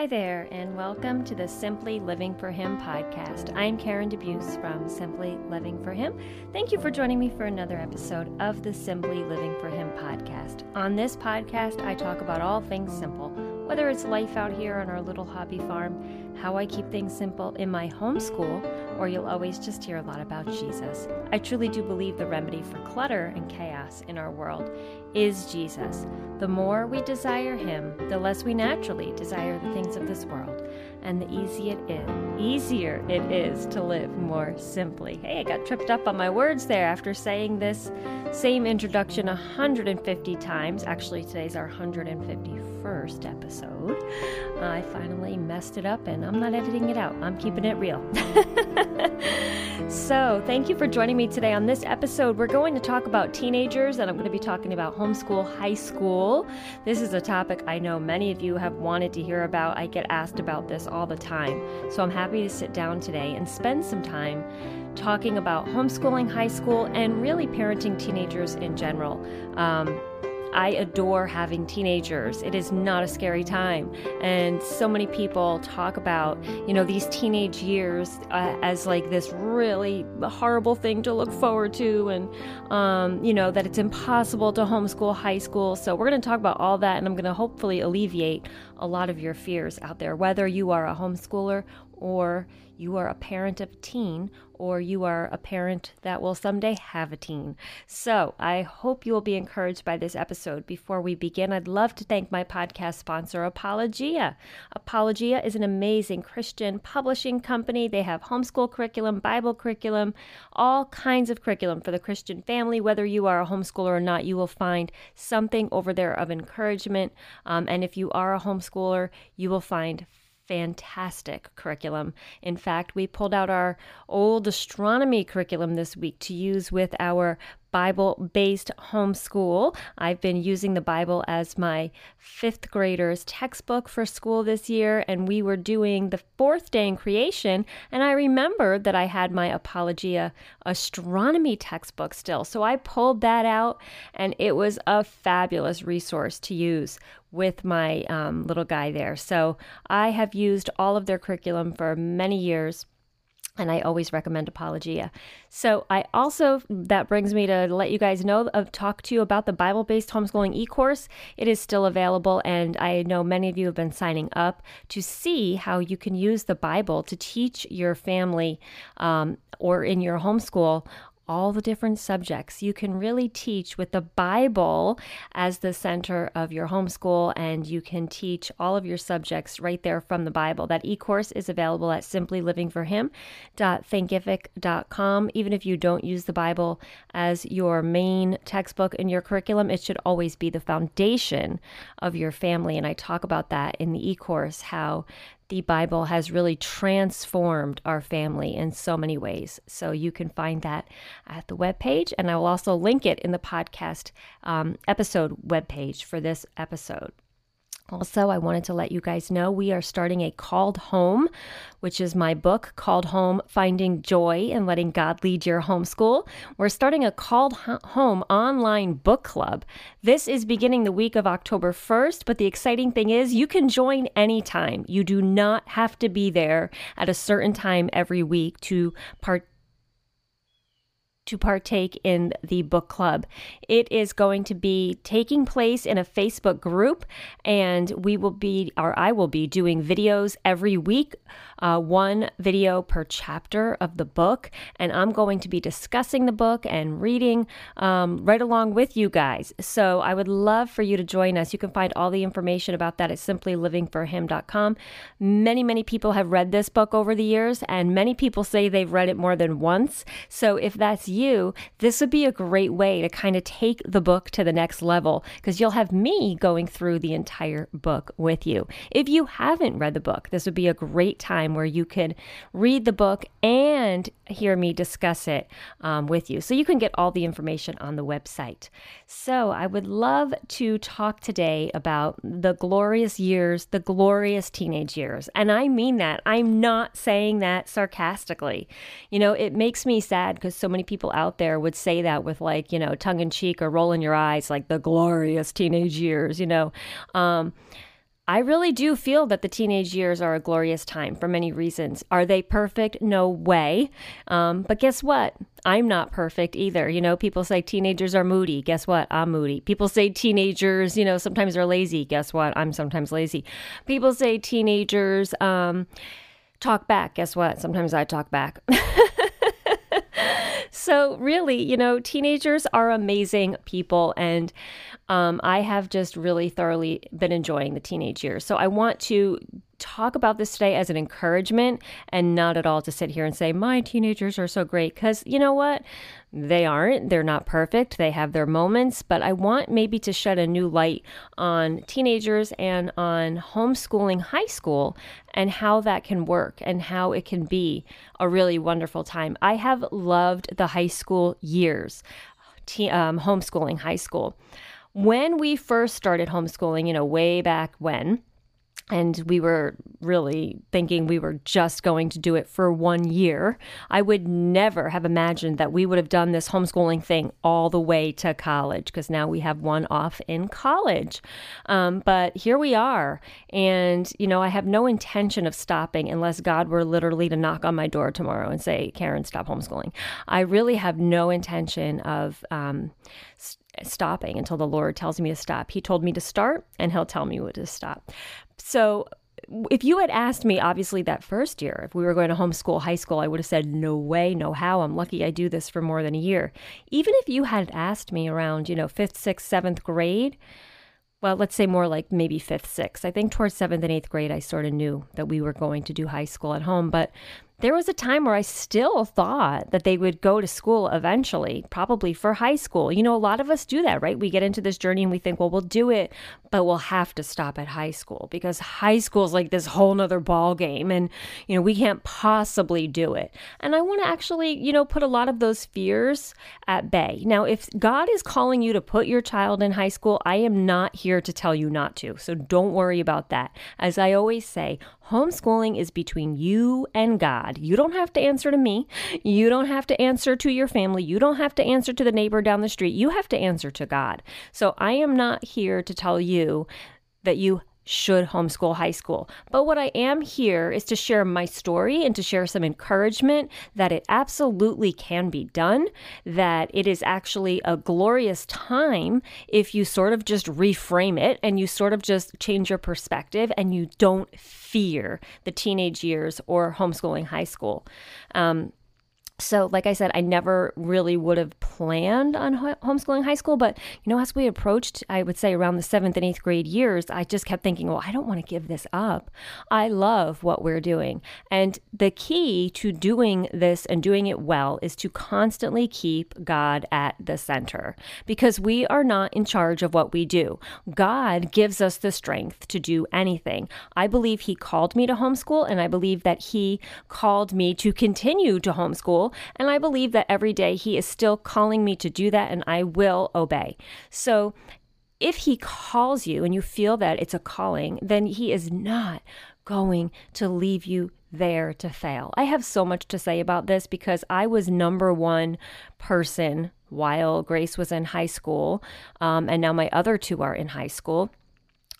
Hi there, and welcome to the Simply Living for Him podcast. I'm Karen DeBeus from Simply Living for Him. Thank you for joining me for another episode of the Simply Living for Him podcast. On this podcast, I talk about all things simple, whether it's life out here on our little hobby farm, how I keep things simple in my homeschool, or you'll always just hear a lot about Jesus. I truly do believe the remedy for clutter and chaos in our world is Jesus. The more we desire Him, the less we naturally desire the things of this world, and the easier it is, easier it is to live more simply. Hey, I got tripped up on my words there after saying this same introduction 150 times. Actually, today's our 151st episode. I finally messed it up, and I'm not editing it out. I'm keeping it real. so, thank you for joining me today on this episode. We're going to talk about teenagers, and I'm going to be talking about homeschool high school. This is a topic I know many of you have wanted to hear about. I get asked about this all the time. So, I'm happy to sit down today and spend some time talking about homeschooling high school and really parenting teenagers in general. Um, I adore having teenagers. It is not a scary time. And so many people talk about, you know, these teenage years uh, as like this really horrible thing to look forward to and, um, you know, that it's impossible to homeschool high school. So we're going to talk about all that and I'm going to hopefully alleviate a lot of your fears out there, whether you are a homeschooler or you are a parent of a teen, or you are a parent that will someday have a teen. So I hope you will be encouraged by this episode. Before we begin, I'd love to thank my podcast sponsor, Apologia. Apologia is an amazing Christian publishing company. They have homeschool curriculum, Bible curriculum, all kinds of curriculum for the Christian family. Whether you are a homeschooler or not, you will find something over there of encouragement. Um, and if you are a homeschooler, you will find fantastic curriculum. In fact, we pulled out our old astronomy curriculum this week to use with our Bible based homeschool. I've been using the Bible as my fifth graders' textbook for school this year, and we were doing the fourth day in creation. And I remembered that I had my Apologia astronomy textbook still. So I pulled that out, and it was a fabulous resource to use with my um, little guy there. So I have used all of their curriculum for many years and I always recommend Apologia. So I also that brings me to let you guys know of talk to you about the Bible-based homeschooling e-course. It is still available and I know many of you have been signing up to see how you can use the Bible to teach your family um, or in your homeschool all the different subjects. You can really teach with the Bible as the center of your homeschool, and you can teach all of your subjects right there from the Bible. That e course is available at simplylivingforhim.thinkific.com. Even if you don't use the Bible as your main textbook in your curriculum, it should always be the foundation of your family. And I talk about that in the e course, how the Bible has really transformed our family in so many ways. So you can find that at the webpage, and I will also link it in the podcast um, episode webpage for this episode. Also, I wanted to let you guys know we are starting a Called Home, which is my book, Called Home Finding Joy and Letting God Lead Your Homeschool. We're starting a Called Home online book club. This is beginning the week of October 1st, but the exciting thing is you can join anytime. You do not have to be there at a certain time every week to part to partake in the book club. It is going to be taking place in a Facebook group, and we will be, or I will be, doing videos every week, uh, one video per chapter of the book. And I'm going to be discussing the book and reading um, right along with you guys. So I would love for you to join us. You can find all the information about that at simplylivingforhim.com. Many, many people have read this book over the years, and many people say they've read it more than once. So if that's you, you, this would be a great way to kind of take the book to the next level because you'll have me going through the entire book with you. If you haven't read the book, this would be a great time where you could read the book and hear me discuss it um, with you. So you can get all the information on the website. So I would love to talk today about the glorious years, the glorious teenage years. And I mean that. I'm not saying that sarcastically. You know, it makes me sad because so many people out there would say that with like, you know, tongue in cheek or rolling your eyes, like the glorious teenage years, you know. Um, I really do feel that the teenage years are a glorious time for many reasons. Are they perfect? No way. Um, but guess what? I'm not perfect either. You know, people say teenagers are moody. Guess what? I'm moody. People say teenagers, you know, sometimes are lazy. Guess what? I'm sometimes lazy. People say teenagers um, talk back. Guess what? Sometimes I talk back. so, really, you know, teenagers are amazing people. And um, I have just really thoroughly been enjoying the teenage years. So, I want to talk about this today as an encouragement and not at all to sit here and say, my teenagers are so great. Because you know what? They aren't. They're not perfect. They have their moments. But I want maybe to shed a new light on teenagers and on homeschooling high school and how that can work and how it can be a really wonderful time. I have loved the high school years, um, homeschooling high school. When we first started homeschooling, you know, way back when, and we were really thinking we were just going to do it for one year. I would never have imagined that we would have done this homeschooling thing all the way to college because now we have one off in college. Um, but here we are. And, you know, I have no intention of stopping unless God were literally to knock on my door tomorrow and say, Karen, stop homeschooling. I really have no intention of. Um, stopping until the Lord tells me to stop. He told me to start and he'll tell me what to stop. So if you had asked me, obviously, that first year, if we were going to homeschool high school, I would have said, no way, no how. I'm lucky I do this for more than a year. Even if you had asked me around, you know, fifth, sixth, seventh grade, well, let's say more like maybe fifth, sixth. I think towards seventh and eighth grade, I sort of knew that we were going to do high school at home. But there was a time where I still thought that they would go to school eventually, probably for high school. You know, a lot of us do that, right? We get into this journey and we think, well, we'll do it, but we'll have to stop at high school because high school is like this whole nother ball game and, you know, we can't possibly do it. And I want to actually, you know, put a lot of those fears at bay. Now, if God is calling you to put your child in high school, I am not here to tell you not to. So don't worry about that. As I always say, homeschooling is between you and God. You don't have to answer to me. You don't have to answer to your family. You don't have to answer to the neighbor down the street. You have to answer to God. So I am not here to tell you that you should homeschool high school. But what I am here is to share my story and to share some encouragement that it absolutely can be done, that it is actually a glorious time if you sort of just reframe it and you sort of just change your perspective and you don't fear the teenage years or homeschooling high school. Um, so, like I said, I never really would have planned on homeschooling high school, but you know, as we approached, I would say around the seventh and eighth grade years, I just kept thinking, well, I don't want to give this up. I love what we're doing. And the key to doing this and doing it well is to constantly keep God at the center because we are not in charge of what we do. God gives us the strength to do anything. I believe He called me to homeschool, and I believe that He called me to continue to homeschool and I believe that every day He is still calling me to do that, and I will obey. So if He calls you and you feel that it's a calling, then He is not going to leave you there to fail. I have so much to say about this because I was number one person while Grace was in high school, um, and now my other two are in high school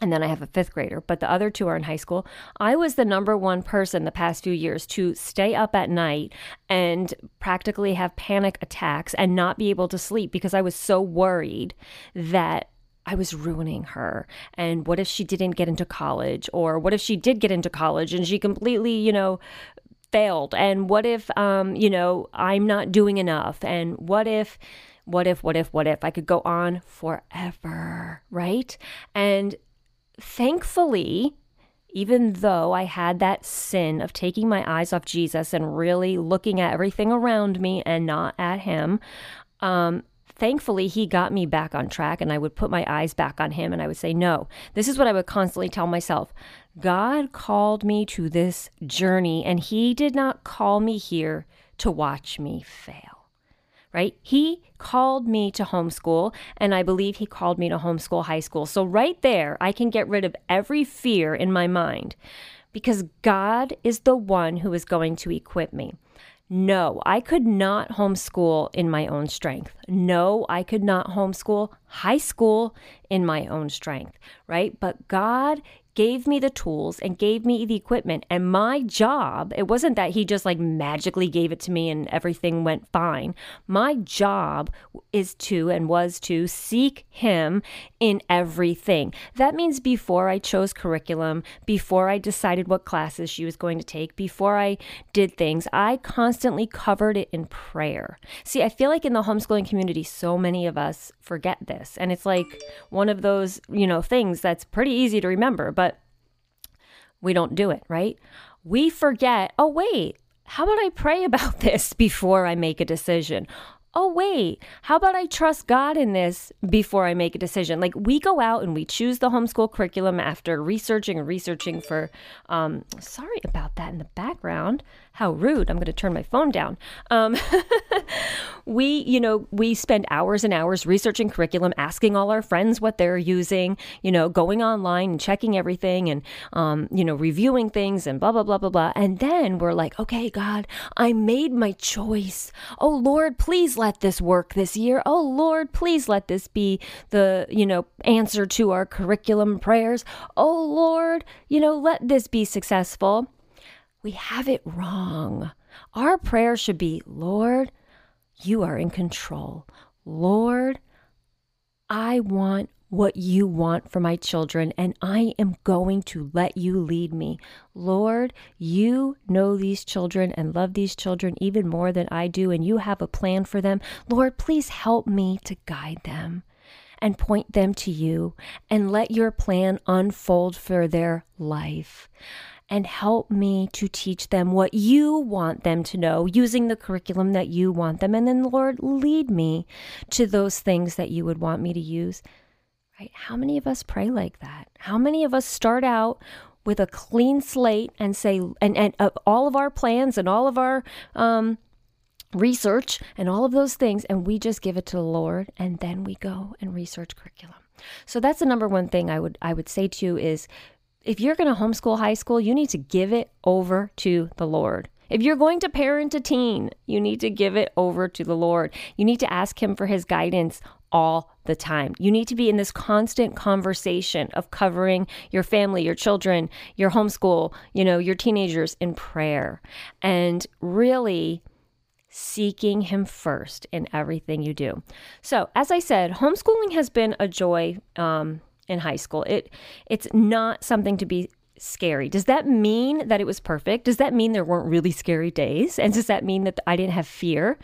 and then I have a fifth grader, but the other two are in high school. I was the number one person the past few years to stay up at night and practically have panic attacks and not be able to sleep because I was so worried that I was ruining her. And what if she didn't get into college? Or what if she did get into college and she completely, you know, failed? And what if, um, you know, I'm not doing enough? And what if, what if, what if, what if? I could go on forever, right? And thankfully, even though I had that sin of taking my eyes off Jesus and really looking at everything around me and not at Him, um, thankfully he got me back on track and I would put my eyes back on him and I would say, No, this is what I would constantly tell myself. God called me to this journey and he did not call me here to watch me fail right? He called me to homeschool, and I believe he called me to homeschool high school. So, right there, I can get rid of every fear in my mind because God is the one who is going to equip me. No, I could not homeschool in my own strength. No, I could not homeschool high school in my own strength, right? But God gave me the tools and gave me the equipment. And my job, it wasn't that he just like magically gave it to me and everything went fine. My job is to and was to seek him in everything. That means before I chose curriculum, before I decided what classes she was going to take, before I did things, I constantly covered it in prayer. See, I feel like in the homeschooling community, so many of us forget this. And it's like one of those, you know, things that's pretty easy to remember but we don't do it, right? We forget, oh, wait, how about I pray about this before I make a decision? oh, wait, how about I trust God in this before I make a decision? Like we go out and we choose the homeschool curriculum after researching and researching for, um, sorry about that in the background. How rude. I'm going to turn my phone down. Um, we, you know, we spend hours and hours researching curriculum, asking all our friends what they're using, you know, going online and checking everything and, um, you know, reviewing things and blah, blah, blah, blah, blah. And then we're like, okay, God, I made my choice. Oh, Lord, please let this work this year. Oh, Lord, please let this be the, you know, answer to our curriculum prayers. Oh, Lord, you know, let this be successful we have it wrong. Our prayer should be Lord, you are in control. Lord, I want what you want for my children, and I am going to let you lead me. Lord, you know these children and love these children even more than I do, and you have a plan for them. Lord, please help me to guide them and point them to you and let your plan unfold for their life and help me to teach them what you want them to know using the curriculum that you want them. And then, Lord, lead me to those things that you would want me to use. Right? How many of us pray like that? How many of us start out with a clean slate and say, and, and uh, all of our plans and all of our, um, research and all of those things and we just give it to the lord and then we go and research curriculum so that's the number one thing i would i would say to you is if you're going to homeschool high school, you need to give it over to the Lord. If you're going to parent a teen, you need to give it over to the Lord. You need to ask Him for His guidance all the time. You need to be in this constant conversation of covering your family, your children, your homeschool, you know, your teenagers in prayer and really seeking Him first in everything you do. So, as I said, homeschooling has been a joy. Um, in high school. It it's not something to be scary. Does that mean that it was perfect? Does that mean there weren't really scary days? And does that mean that I didn't have fear?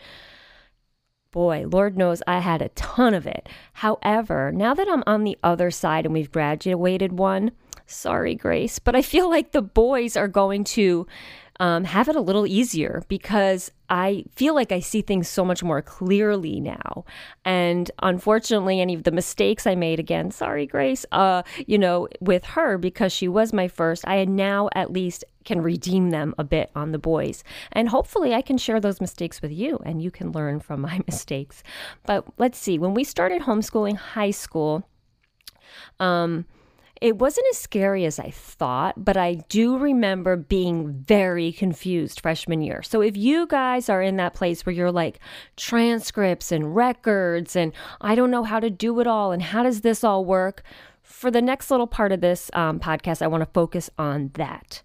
Boy, Lord knows I had a ton of it. However, now that I'm on the other side and we've graduated one, sorry, Grace, but I feel like the boys are going to um, have it a little easier because I feel like I see things so much more clearly now. And unfortunately, any of the mistakes I made again, sorry, Grace, uh, you know, with her because she was my first, I now at least can redeem them a bit on the boys. And hopefully I can share those mistakes with you and you can learn from my mistakes. But let's see, when we started homeschooling high school, um, it wasn't as scary as I thought, but I do remember being very confused freshman year. So if you guys are in that place where you're like transcripts and records and I don't know how to do it all and how does this all work, for the next little part of this um, podcast, I want to focus on that.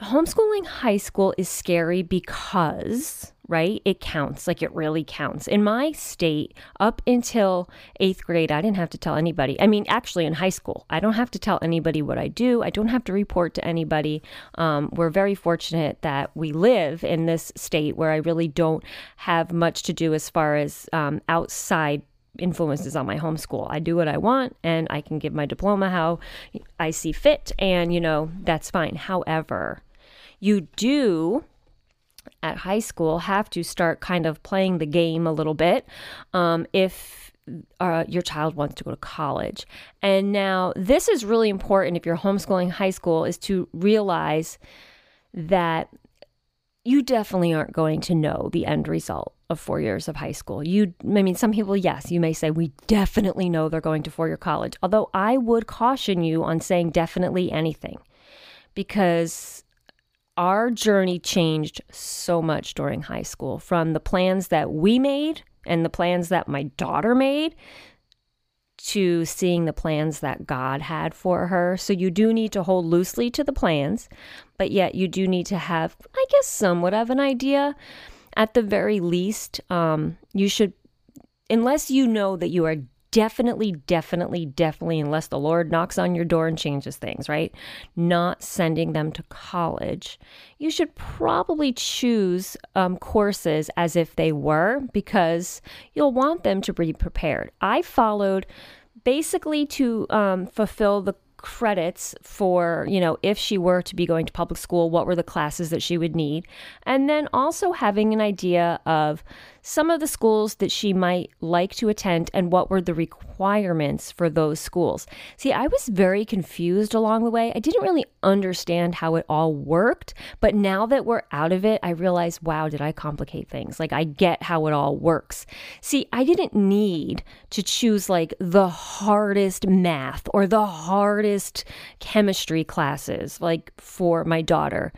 Homeschooling high school is scary because right? It counts, like it really counts. In my state, up until eighth grade, I didn't have to tell anybody. I mean, actually, in high school, I don't have to tell anybody what I do. I don't have to report to anybody. Um, we're very fortunate that we live in this state where I really don't have much to do as far as um, outside influences on my homeschool. I do what I want and I can give my diploma how I see fit, and you know, that's fine. However, you do at high school have to start kind of playing the game a little bit um, if uh, your child wants to go to college. And now, this is really important if you're homeschooling high school, is to realize that you definitely aren't going to know the end result of four years of high school. You, I mean, some people, yes, you may say, we definitely know they're going to four year college. Although I would caution you on saying definitely anything because our journey changed so much during high school from the plans that we made and the plans that my daughter made to seeing the plans that God had for her. So you do need to hold loosely to the plans, but yet you do need to have, I guess, somewhat of an idea. At the very least, um, you should, unless you know that you are definitely, definitely, definitely, unless the Lord knocks on your door and changes things, right? Not sending them to college. You should probably choose um, courses as if they were because you'll want them to be prepared. I followed basically to um, fulfill the credits for, you know, if she were to be going to public school, what were the classes that she would need. And then also having an idea of some of the schools that she might like to attend and what were the requirements for those schools. See, I was very confused along the way. I didn't really understand how it all worked, but now that we're out of it, I realize, wow, did I complicate things? Like, I get how it all works. See, I didn't need to choose like the hardest math or the hardest chemistry classes, like for my daughter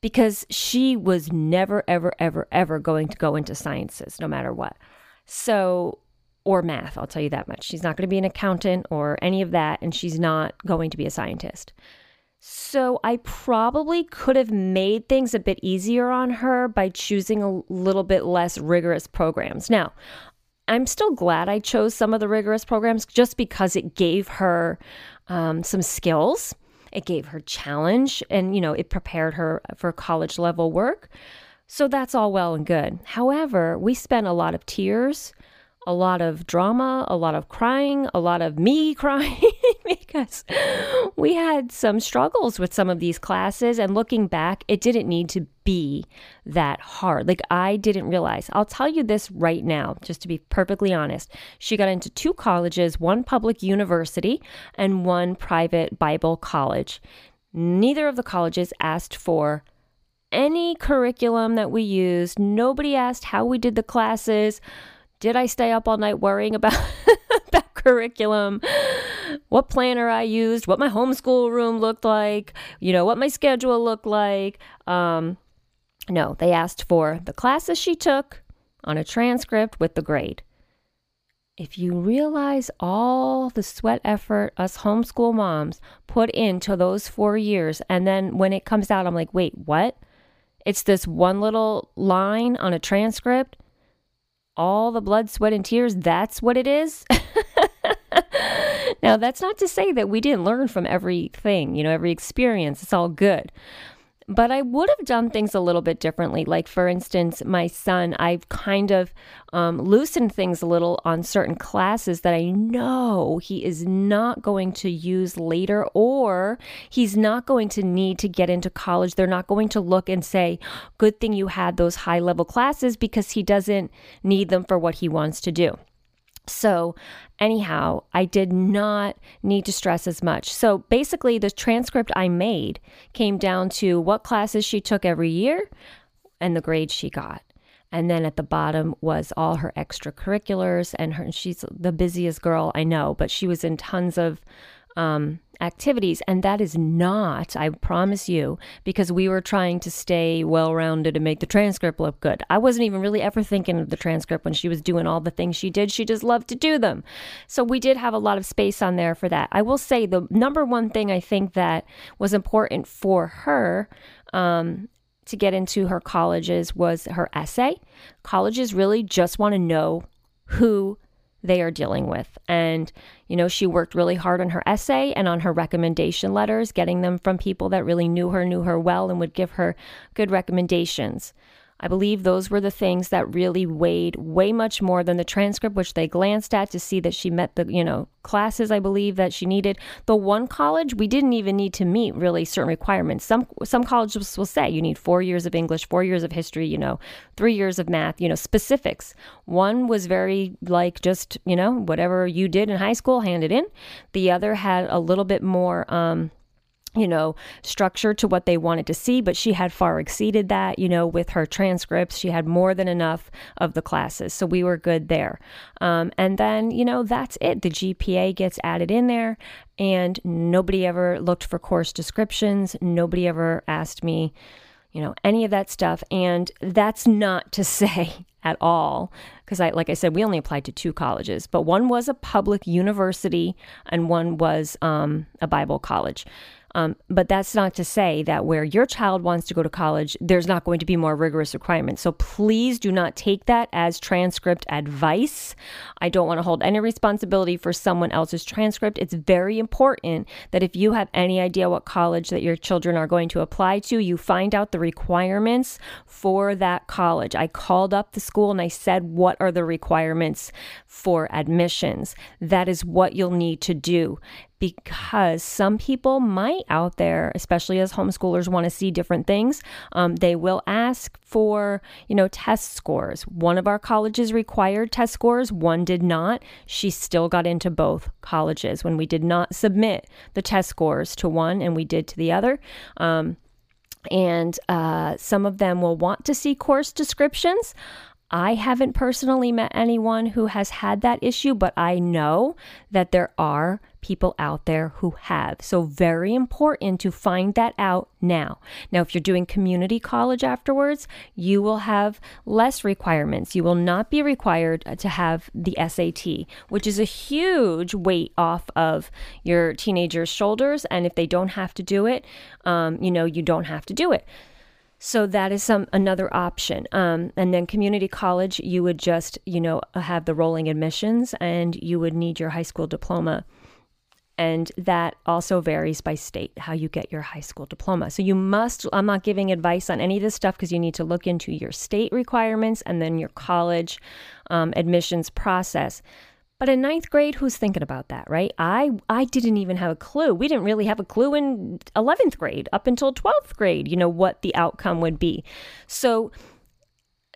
because she was never, ever, ever, ever going to go into sciences, no matter what. So, or math, I'll tell you that much. She's not going to be an accountant or any of that, and she's not going to be a scientist. So, I probably could have made things a bit easier on her by choosing a little bit less rigorous programs. Now, I'm still glad I chose some of the rigorous programs just because it gave her um, some skills it gave her challenge and, you know, it prepared her for college level work. So that's all well and good. However, we spent a lot of tears, a lot of drama, a lot of crying, a lot of me crying because we had some struggles with some of these classes. And looking back, it didn't need to be that hard. Like, I didn't realize. I'll tell you this right now, just to be perfectly honest. She got into two colleges one public university and one private Bible college. Neither of the colleges asked for any curriculum that we used. Nobody asked how we did the classes. Did I stay up all night worrying about that curriculum? What planner I used, what my homeschool room looked like, you know, what my schedule looked like. Um, no, they asked for the classes she took on a transcript with the grade. If you realize all the sweat effort us homeschool moms put into those four years, and then when it comes out, I'm like, wait, what? It's this one little line on a transcript all the blood, sweat, and tears, that's what it is. now, that's not to say that we didn't learn from everything, you know, every experience. It's all good. But I would have done things a little bit differently. Like, for instance, my son, I've kind of um, loosened things a little on certain classes that I know he is not going to use later, or he's not going to need to get into college. They're not going to look and say, Good thing you had those high level classes because he doesn't need them for what he wants to do. So, anyhow, I did not need to stress as much. So, basically, the transcript I made came down to what classes she took every year and the grades she got. And then at the bottom was all her extracurriculars and her she's the busiest girl I know, but she was in tons of um, activities. And that is not, I promise you, because we were trying to stay well rounded and make the transcript look good. I wasn't even really ever thinking of the transcript when she was doing all the things she did. She just loved to do them. So we did have a lot of space on there for that. I will say the number one thing I think that was important for her. Um, to get into her colleges was her essay. Colleges really just want to know who they are dealing with. And, you know, she worked really hard on her essay and on her recommendation letters, getting them from people that really knew her, knew her well, and would give her good recommendations. I believe those were the things that really weighed way much more than the transcript, which they glanced at to see that she met the, you know, classes I believe that she needed. The one college, we didn't even need to meet really certain requirements. Some some colleges will say you need four years of English, four years of history, you know, three years of math, you know, specifics. One was very like just, you know, whatever you did in high school, hand it in. The other had a little bit more um you know, structure to what they wanted to see, but she had far exceeded that, you know, with her transcripts. She had more than enough of the classes. So we were good there. Um, and then, you know, that's it. The GPA gets added in there, and nobody ever looked for course descriptions. Nobody ever asked me, you know, any of that stuff. And that's not to say at all because I like I said we only applied to two colleges, but one was a public university and one was um, a Bible college. Um, but that's not to say that where your child wants to go to college, there's not going to be more rigorous requirements. So please do not take that as transcript advice. I don't want to hold any responsibility for someone else's transcript. It's very important that if you have any idea what college that your children are going to apply to, you find out the requirements for that college. I called up the school and I said, What are the requirements for admissions? That is what you'll need to do because some people might out there, especially as homeschoolers, want to see different things. Um, they will ask for, you know, test scores. One of our colleges required test scores, one did not. She still got into both colleges when we did not submit the test scores to one and we did to the other. Um, and uh, some of them will want to see course descriptions. I haven't personally met anyone who has had that issue, but I know that there are people out there who have. So, very important to find that out now. Now, if you're doing community college afterwards, you will have less requirements. You will not be required to have the SAT, which is a huge weight off of your teenager's shoulders. And if they don't have to do it, um, you know, you don't have to do it. So that is some another option. Um, and then community college, you would just you know have the rolling admissions, and you would need your high school diploma. And that also varies by state how you get your high school diploma. So you must, I'm not giving advice on any of this stuff because you need to look into your state requirements and then your college um, admissions process. But in ninth grade, who's thinking about that, right? I I didn't even have a clue. We didn't really have a clue in eleventh grade up until twelfth grade. You know what the outcome would be. So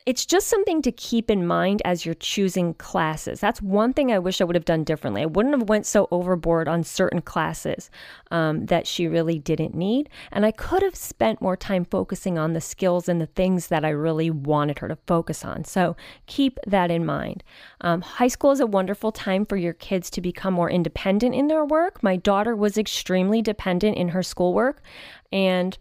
it's just something to keep in mind as you're choosing classes. That's one thing I wish I would have done differently. I wouldn't have went so overboard on certain classes um, that she really didn't need, and I could have spent more time focusing on the skills and the things that I really wanted her to focus on. So keep that in mind. Um, high school is a wonderful time for your kids to become more independent in their work. My daughter was extremely dependent in her schoolwork, and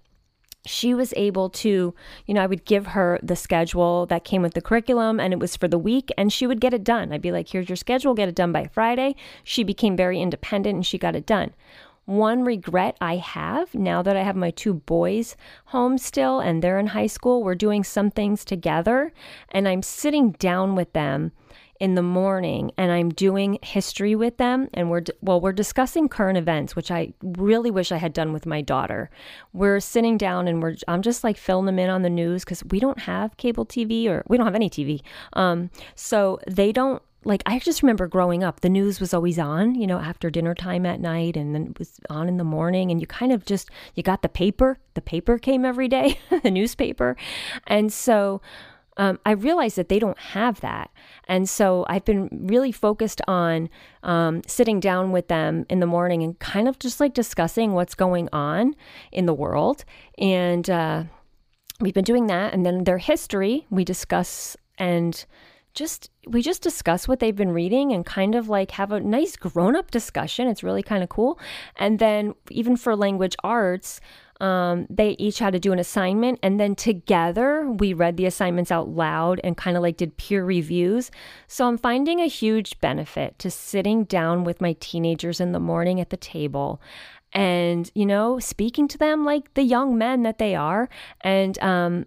she was able to, you know, I would give her the schedule that came with the curriculum and it was for the week and she would get it done. I'd be like, here's your schedule, get it done by Friday. She became very independent and she got it done. One regret I have now that I have my two boys home still and they're in high school, we're doing some things together and I'm sitting down with them in the morning and I'm doing history with them and we're well we're discussing current events which I really wish I had done with my daughter. We're sitting down and we're I'm just like filling them in on the news cuz we don't have cable TV or we don't have any TV. Um so they don't like I just remember growing up, the news was always on, you know, after dinner time at night and then it was on in the morning and you kind of just you got the paper, the paper came every day, the newspaper. And so um, I realized that they don't have that. And so I've been really focused on um, sitting down with them in the morning and kind of just like discussing what's going on in the world. And uh, we've been doing that. And then their history, we discuss and just we just discuss what they've been reading and kind of like have a nice grown-up discussion it's really kind of cool and then even for language arts um, they each had to do an assignment, and then together we read the assignments out loud and kind of like did peer reviews. So I'm finding a huge benefit to sitting down with my teenagers in the morning at the table and, you know, speaking to them like the young men that they are and um,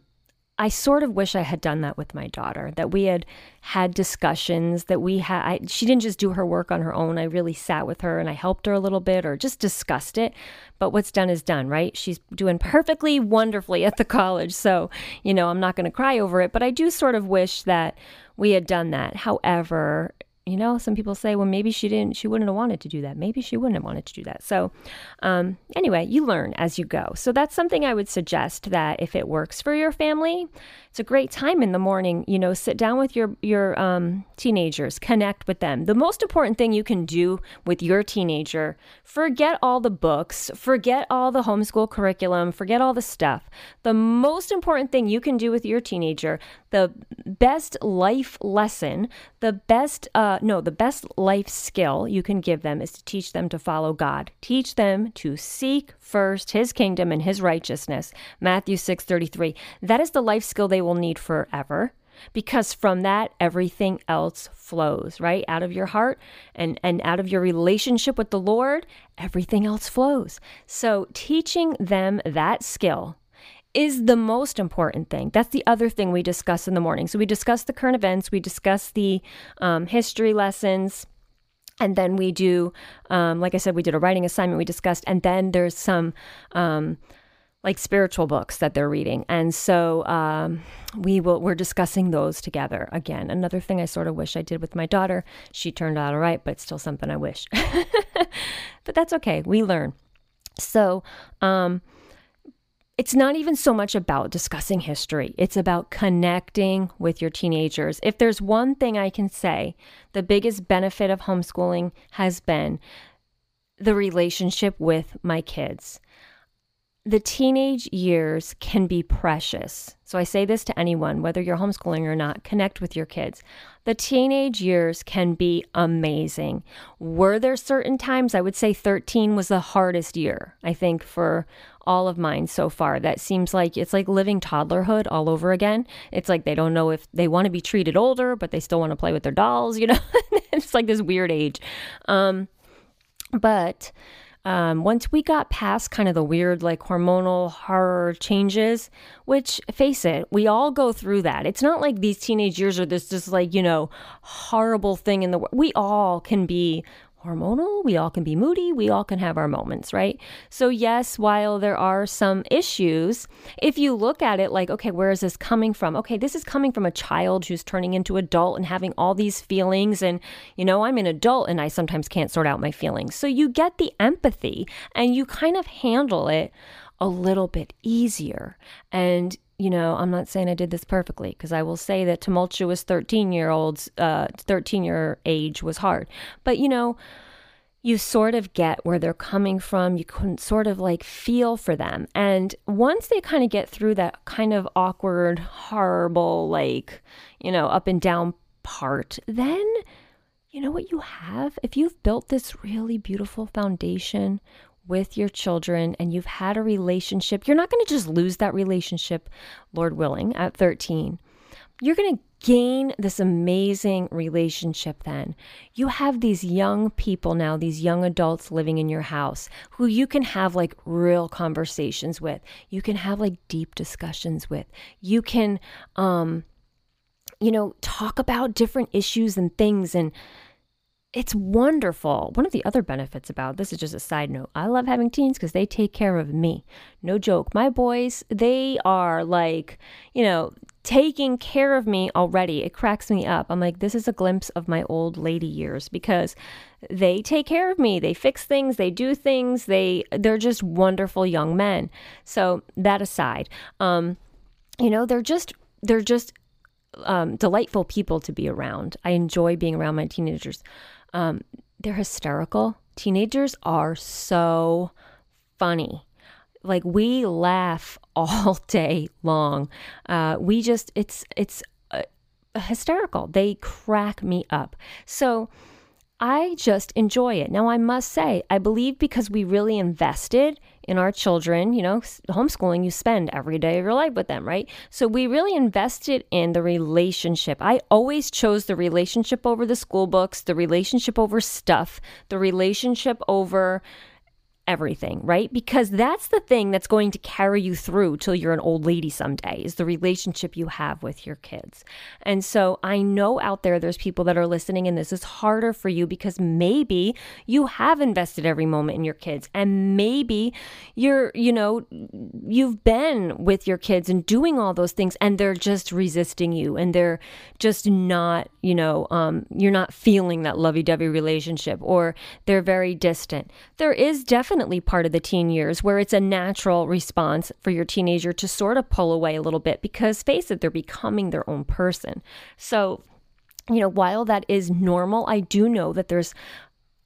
I sort of wish I had done that with my daughter, that we had had discussions, that we had, I, she didn't just do her work on her own. I really sat with her and I helped her a little bit or just discussed it. But what's done is done, right? She's doing perfectly wonderfully at the college. So, you know, I'm not going to cry over it, but I do sort of wish that we had done that. However, you know, some people say, well, maybe she didn't, she wouldn't have wanted to do that. Maybe she wouldn't have wanted to do that. So, um, anyway, you learn as you go. So, that's something I would suggest that if it works for your family, it's a great time in the morning. You know, sit down with your your um, teenagers, connect with them. The most important thing you can do with your teenager: forget all the books, forget all the homeschool curriculum, forget all the stuff. The most important thing you can do with your teenager, the best life lesson, the best uh, Uh, no, the best life skill you can give them is to teach them to follow God. Teach them to seek first his kingdom and his righteousness. Matthew 6:33. That is the life skill they will need forever. because from that everything else flows, right? Out of your heart and and out of your relationship with the Lord, everything else flows. So teaching them that skill is the most important thing. That's the other thing we discuss in the morning. So we discuss the current events, we discuss the um, history lessons, and then we do, um, like I said, we did a writing assignment we discussed, and then there's some um, like spiritual books that they're reading, and so um, we will we're discussing those together. Again, another thing I sort of wish I did with my daughter. She turned out all right, but still something I wish. but that's okay. We learn. So, um, it's not even so much about discussing history, it's about connecting with your teenagers. If there's one thing I can say, the biggest benefit of homeschooling has been the relationship with my kids the teenage years can be precious. So I say this to anyone, whether you're homeschooling or not, connect with your kids. The teenage years can be amazing. Were there certain times, I would say 13 was the hardest year, I think, for all of mine so far. That seems like it's like living toddlerhood all over again. It's like they don't know if they want to be treated older, but they still want to play with their dolls, you know? it's like this weird age. Um, but um, once we got past kind of the weird, like hormonal horror changes, which face it, we all go through that. It's not like these teenage years are this just like, you know, horrible thing in the world. We all can be hormonal. We all can be moody. We all can have our moments, right? So, yes, while there are some issues, if you look at it like, okay, where is this coming from? Okay, this is coming from a child who's turning into adult and having all these feelings. And, you know, I'm an adult and I sometimes can't sort out my feelings. So, you get the empathy and you kind of handle it a little bit easier. And you know, I'm not saying I did this perfectly because I will say that tumultuous 13 year olds, uh, 13 year age was hard. But, you know, you sort of get where they're coming from. You can sort of like feel for them. And once they kind of get through that kind of awkward, horrible, like, you know, up and down part, then you know what you have? If you've built this really beautiful foundation with your children and you've had a relationship, you're not going to just lose that relationship, Lord willing, at 13. You're going to gain this amazing relationship then. You have these young people now, these young adults living in your house who you can have like real conversations with. You can have like deep discussions with. You can um you know, talk about different issues and things and it's wonderful. One of the other benefits about this is just a side note. I love having teens because they take care of me. No joke. My boys, they are like, you know, taking care of me already. It cracks me up. I'm like, this is a glimpse of my old lady years because they take care of me. They fix things, they do things. They they're just wonderful young men. So, that aside, um you know, they're just they're just um, delightful people to be around. I enjoy being around my teenagers. Um, they're hysterical. Teenagers are so funny. Like we laugh all day long. Uh, we just it's it's uh, hysterical. They crack me up. So I just enjoy it. Now I must say, I believe because we really invested in our children, you know, homeschooling, you spend every day of your life with them, right? So we really invested in the relationship. I always chose the relationship over the school books, the relationship over stuff, the relationship over everything, right? Because that's the thing that's going to carry you through till you're an old lady someday is the relationship you have with your kids. And so I know out there there's people that are listening and this is harder for you because maybe you have invested every moment in your kids and maybe you're, you know, you've been with your kids and doing all those things and they're just resisting you and they're just not, you know, um, you're not feeling that lovey-dovey relationship or they're very distant. There is definitely definitely part of the teen years where it's a natural response for your teenager to sort of pull away a little bit because, face it, they're becoming their own person. So, you know, while that is normal, I do know that there's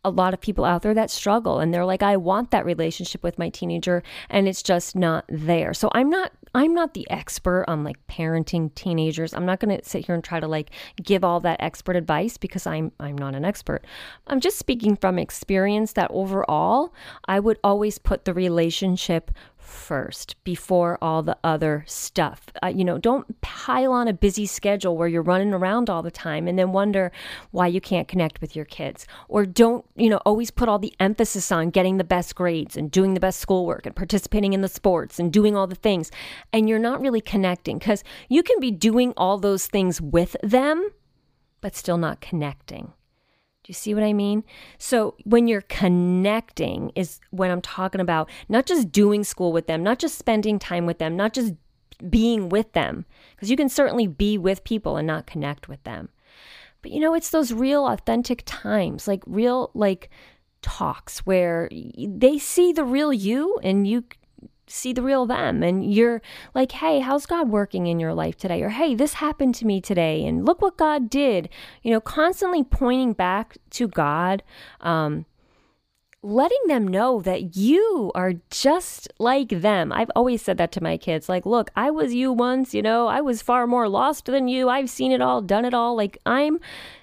a lot of people out there that struggle and they're like I want that relationship with my teenager and it's just not there. So I'm not I'm not the expert on like parenting teenagers. I'm not going to sit here and try to like give all that expert advice because I'm I'm not an expert. I'm just speaking from experience that overall, I would always put the relationship first before all the other stuff. Uh, you know, don't pile on a busy schedule where you're running around all the time and then wonder why you can't connect with your kids. Or don't, you know, always put all the emphasis on getting the best grades and doing the best schoolwork and participating in the sports and doing all the things. And you're not really connecting because you can be doing all those things with them, but still not connecting. Do you see what I mean? So, when you're connecting, is when I'm talking about not just doing school with them, not just spending time with them, not just being with them, because you can certainly be with people and not connect with them. But you know, it's those real authentic times, like real, like talks where they see the real you and you see the real them and you're like hey how's god working in your life today or hey this happened to me today and look what god did you know constantly pointing back to god um, letting them know that you are just like them. I've always said that to my kids. Like, look, I was you once, you know, I was far more lost than you. I've seen it all, done it all. Like, I'm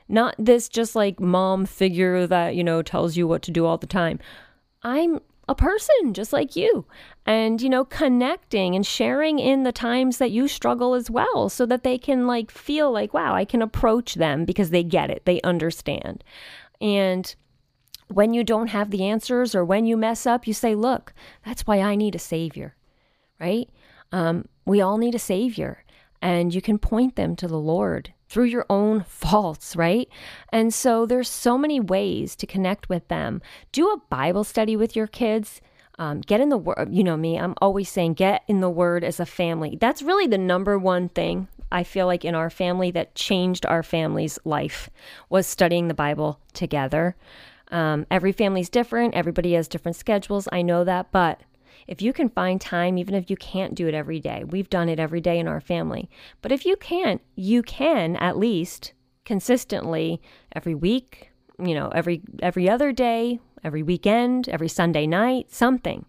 not this just like mom figure that, you know, tells you what to do all the time. I'm a person just like you. And you know connecting and sharing in the times that you struggle as well so that they can like feel like wow I can approach them because they get it they understand. And when you don't have the answers or when you mess up you say look that's why I need a savior right? Um, we all need a savior and you can point them to the Lord through your own faults, right? And so there's so many ways to connect with them. Do a Bible study with your kids. Um, get in the word. You know me, I'm always saying get in the word as a family. That's really the number one thing I feel like in our family that changed our family's life was studying the Bible together. Um, every family's different, everybody has different schedules. I know that, but if you can find time, even if you can't do it every day, we've done it every day in our family. But if you can't, you can at least consistently every week, you know, every every other day, every weekend, every Sunday night, something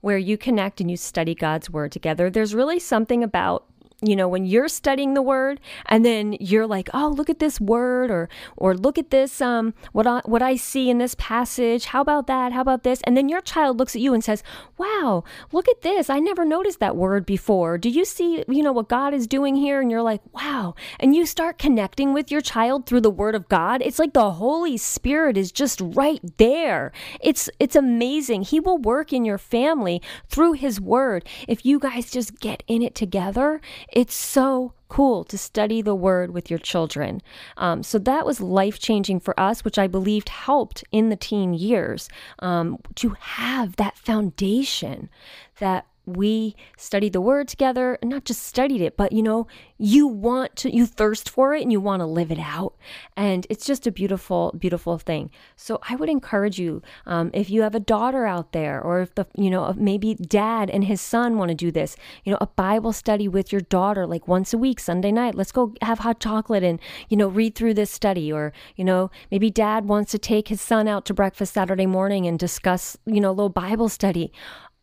where you connect and you study God's word together. There's really something about you know when you're studying the word and then you're like oh look at this word or or look at this um what I, what I see in this passage. How about that? How about this? And then your child looks at you and says wow look at this. I never noticed that word before. Do you see you know what God is doing here? And you're like wow. And you start connecting with your child through the word of God. It's like the holy spirit is just right there. It's it's amazing. He will work in your family through his word. If you guys just get in it together it's so cool to study the word with your children. Um, so that was life changing for us, which I believed helped in the teen years um, to have that foundation that we studied the word together not just studied it but you know you want to you thirst for it and you want to live it out. And it's just a beautiful beautiful thing. So i would encourage you um, if you have a daughter out there or if the you know maybe dad and his son want to do this you know a bible study with your daughter like once a week sunday night let's go have hot chocolate and you know read through this study. Or you know maybe dad wants to take his son out to breakfast saturday morning and discuss you know a little bible study.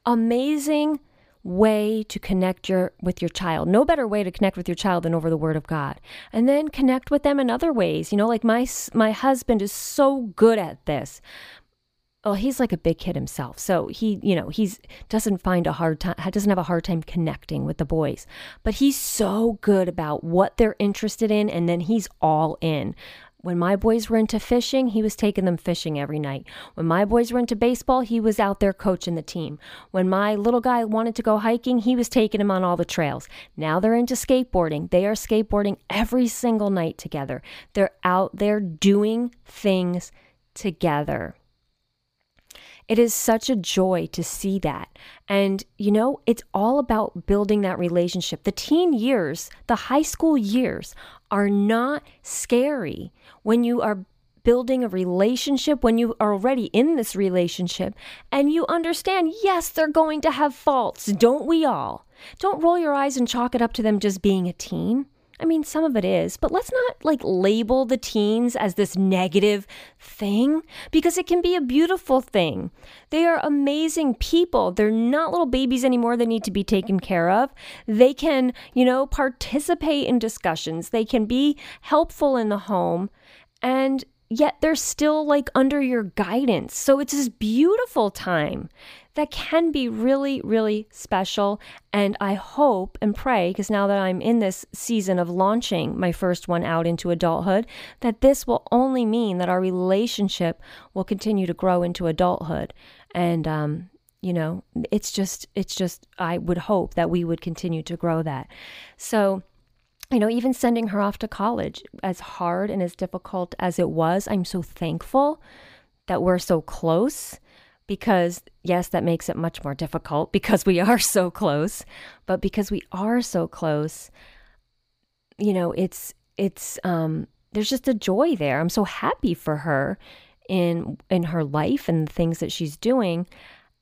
Amazing way to connect your with your child. No better way to connect with your child than over the word of God. And then connect with them in other ways. You know, like my my husband is so good at this. Well, he's like a big kid himself. So he, you know, he's doesn't find a hard time doesn't have a hard time connecting with the boys. But he's so good about what they're interested in and then he's all in. When my boys were into fishing, he was taking them fishing every night. When my boys were into baseball, he was out there coaching the team. When my little guy wanted to go hiking, he was taking him on all the trails. Now they're into skateboarding. They are skateboarding every single night together. They're out there doing things together. It is such a joy to see that. And, you know, it's all about building that relationship. The teen years, the high school years are not scary when you are building a relationship, when you are already in this relationship and you understand, yes, they're going to have faults, don't we all? Don't roll your eyes and chalk it up to them just being a teen. I mean, some of it is, but let's not like label the teens as this negative thing because it can be a beautiful thing. They are amazing people. They're not little babies anymore that need to be taken care of. They can, you know, participate in discussions, they can be helpful in the home. And yet they're still like under your guidance. So it's this beautiful time that can be really, really special. And I hope and pray, because now that I'm in this season of launching my first one out into adulthood, that this will only mean that our relationship will continue to grow into adulthood. And, um, you know, it's just, it's just, I would hope that we would continue to grow that. So, you know, even sending her off to college, as hard and as difficult as it was, I'm so thankful that we're so close because, yes, that makes it much more difficult because we are so close. But because we are so close, you know, it's, it's, um, there's just a joy there. I'm so happy for her in in her life and the things that she's doing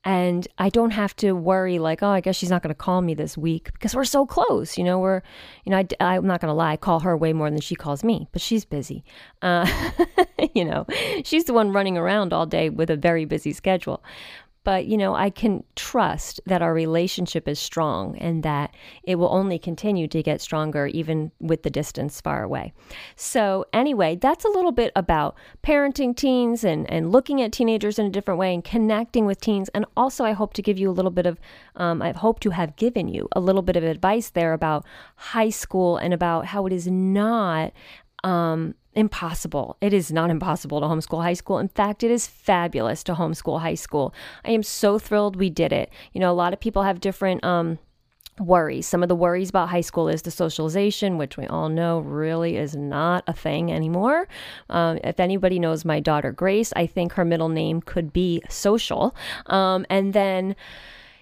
and I don't have to worry like, oh, I guess she's not going to call me this week because we're so close. You know, we're, you know, I, am not going to lie, I call her way more than she calls me, but she's busy. Uh, you know, she's the one running around all day with a very busy schedule but you know i can trust that our relationship is strong and that it will only continue to get stronger even with the distance far away. So anyway that's a little bit about parenting teens and and looking at teenagers in a different way and connecting with teens. And also i hope to give you a little bit of um, i hope to have given you a little bit of advice there about high school and about how it is not um, impossible. It is not impossible to homeschool high school. In fact, it is fabulous to homeschool high school. I am so thrilled we did it. You know, a lot of people have different um, worries. Some of the worries about high school is the socialization, which we all know really is not a thing anymore. Um, if anybody knows my daughter Grace, I think her middle name could be social. Um, and then,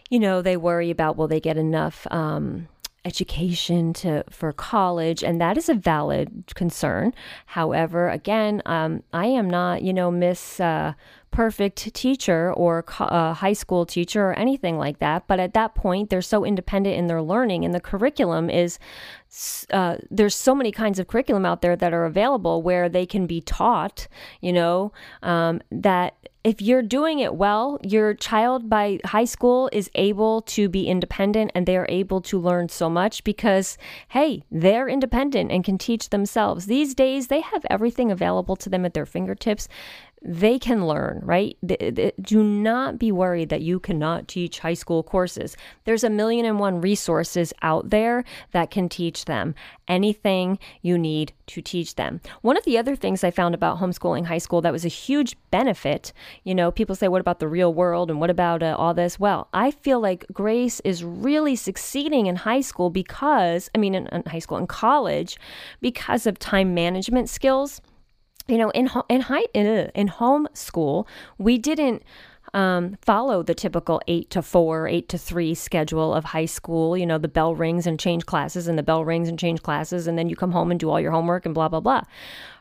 you know, they worry about will they get enough. Um, education to for college and that is a valid concern. However again um, i am not you know miss uh, perfect teacher or uh, high school teacher or anything like that but at that point they're so independent in their learning and the curriculum is uh, there's so many kinds of curriculum out there that are available where they can be taught you know um, that if you're doing it well, your child by high school is able to be independent and they are able to learn so much because, hey, they're independent and can teach themselves. These days, they have everything available to them at their fingertips they can learn, right? Do not be worried that you cannot teach high school courses. There's a million and one resources out there that can teach them anything you need to teach them. One of the other things I found about homeschooling high school that was a huge benefit, you know, people say, what about the real world and what about uh, all this? Well, I feel like Grace is really succeeding in high school because, I mean, in, in high school and college, because of time management skills you know, in in high in, in home school, we didn't um, follow the typical eight to four, eight to three schedule of high school. You know, the bell rings and change classes, and the bell rings and change classes, and then you come home and do all your homework and blah blah blah.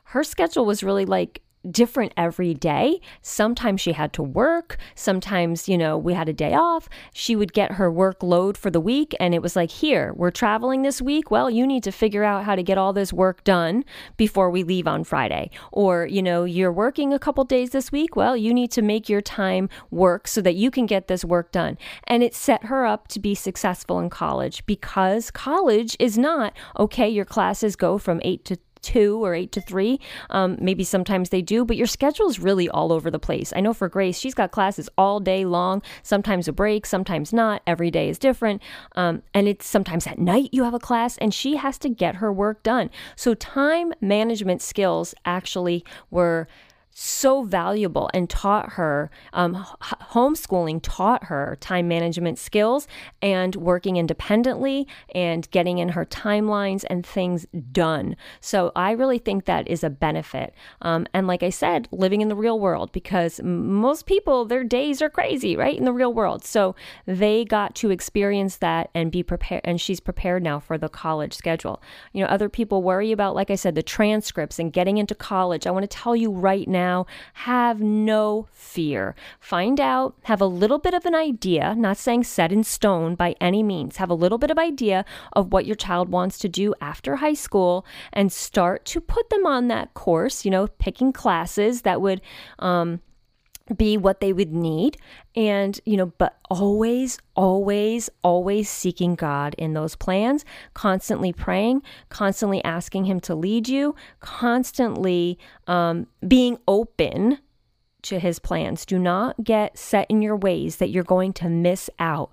Her schedule was really like different every day. Sometimes she had to work. Sometimes, you know, we had a day off. She would get her workload for the week and it was like, here, we're traveling this week. Well, you need to figure out how to get all this work done before we leave on Friday. Or, you know, you're working a couple days this week. Well, you need to make your time work so that you can get this work done. And it set her up to be successful in college because college is not, okay, your classes go from 8 to two or eight to three. Um, maybe sometimes they do, but your schedule is really all over the place. I know for Grace, she's got classes all day long, sometimes a break, sometimes not. Every day is different. Um, and it's sometimes at night you have a class and she has to get her work done. So time management skills actually were so valuable and taught her um, homeschooling taught her time management skills and working independently and getting in her timelines and things done. So i really think that is a benefit. Um, and like i said living in the real world because most people their days are crazy right in the real world. So they got to experience that and be prepared and she's prepared now for the college schedule. You know other people worry about like i said the transcripts and getting into college. I want to tell you right now now, have no fear. Find out, have a little bit of an idea, not saying set in stone by any means, have a little bit of idea of what your child wants to do after high school and start to put them on that course, you know, picking classes that would, um, be what they would need. And you know but always always always seeking god in those plans constantly praying constantly asking him to lead you constantly um, being open to his plans. Do not get set in your ways that you're going to miss out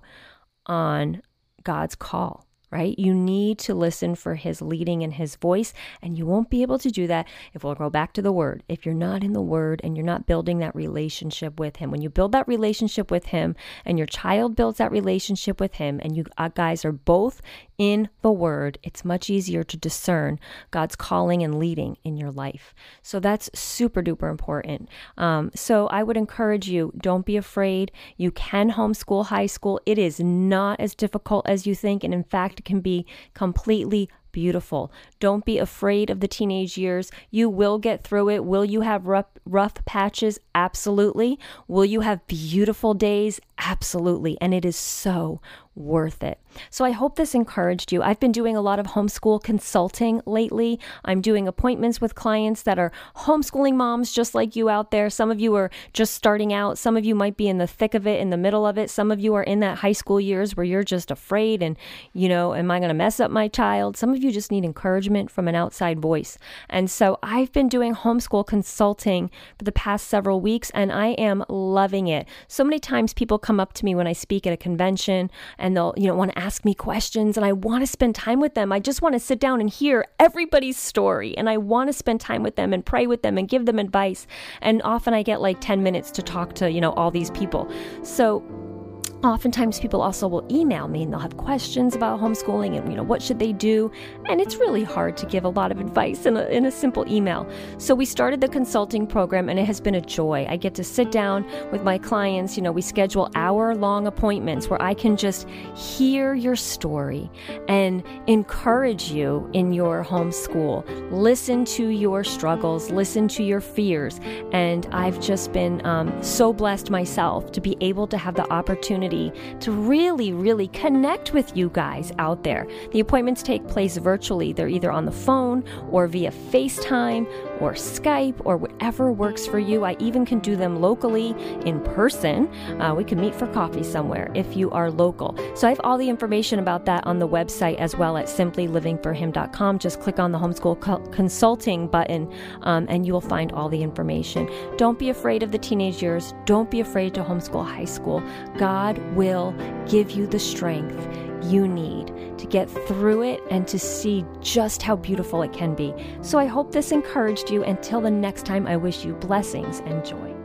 on god's call right? You need to listen for his leading and his voice, and you won't be able to do that if we'll go back to the word. If you're not in the word and you're not building that relationship with him, when you build that relationship with him and your child builds that relationship with him, and you uh, guys are both in the Word, it's much easier to discern God's calling and leading in your life. So that's super duper important. Um, so I would encourage you don't be afraid. You can homeschool high school, it is not as difficult as you think. And in fact, can be completely beautiful. Don't be afraid of the teenage years. You will get through it. Will you have rough, rough patches? Absolutely. Will you have beautiful days? Absolutely. And it is so worth it. So I hope this encouraged you. I've been doing a lot of homeschool consulting lately. I'm doing appointments with clients that are homeschooling moms just like you out there. Some of you are just starting out. Some of you might be in the thick of it, in the middle of it. Some of you are in that high school years where you're just afraid and, you know, am I going to mess up my child? Some of you just need encouragement from an outside voice. And so I've been doing homeschool consulting for the past several weeks and I am loving it. So many times people come up to me when I speak at a convention and they'll, you know, want to ask me questions and I want to spend time with them. I just want to sit down and hear everybody's story and I want to spend time with them and pray with them and give them advice. And often I get like 10 minutes to talk to, you know, all these people. So Oftentimes, people also will email me and they'll have questions about homeschooling and, you know, what should they do? And it's really hard to give a lot of advice in a, in a simple email. So, we started the consulting program and it has been a joy. I get to sit down with my clients. You know, we schedule hour long appointments where I can just hear your story and encourage you in your homeschool, listen to your struggles, listen to your fears. And I've just been um, so blessed myself to be able to have the opportunity opportunity to really, really connect with you guys out there. The appointments take place virtually. They're either on the phone or via FaceTime or Skype or whatever works for you. I even can do them locally in person. Uh, we can meet for coffee somewhere if you are local. So I have all the information about that on the website as well at simplylivingforhim.com. Just click on the homeschool co- consulting button um, and you will find all the information. Don't be afraid of the teenage years. Don't be afraid to homeschool high school. God will give you the strength you need to get through it and to see just how beautiful it can be. So I hope this encouraged you. Until the next time, I wish you blessings and joy.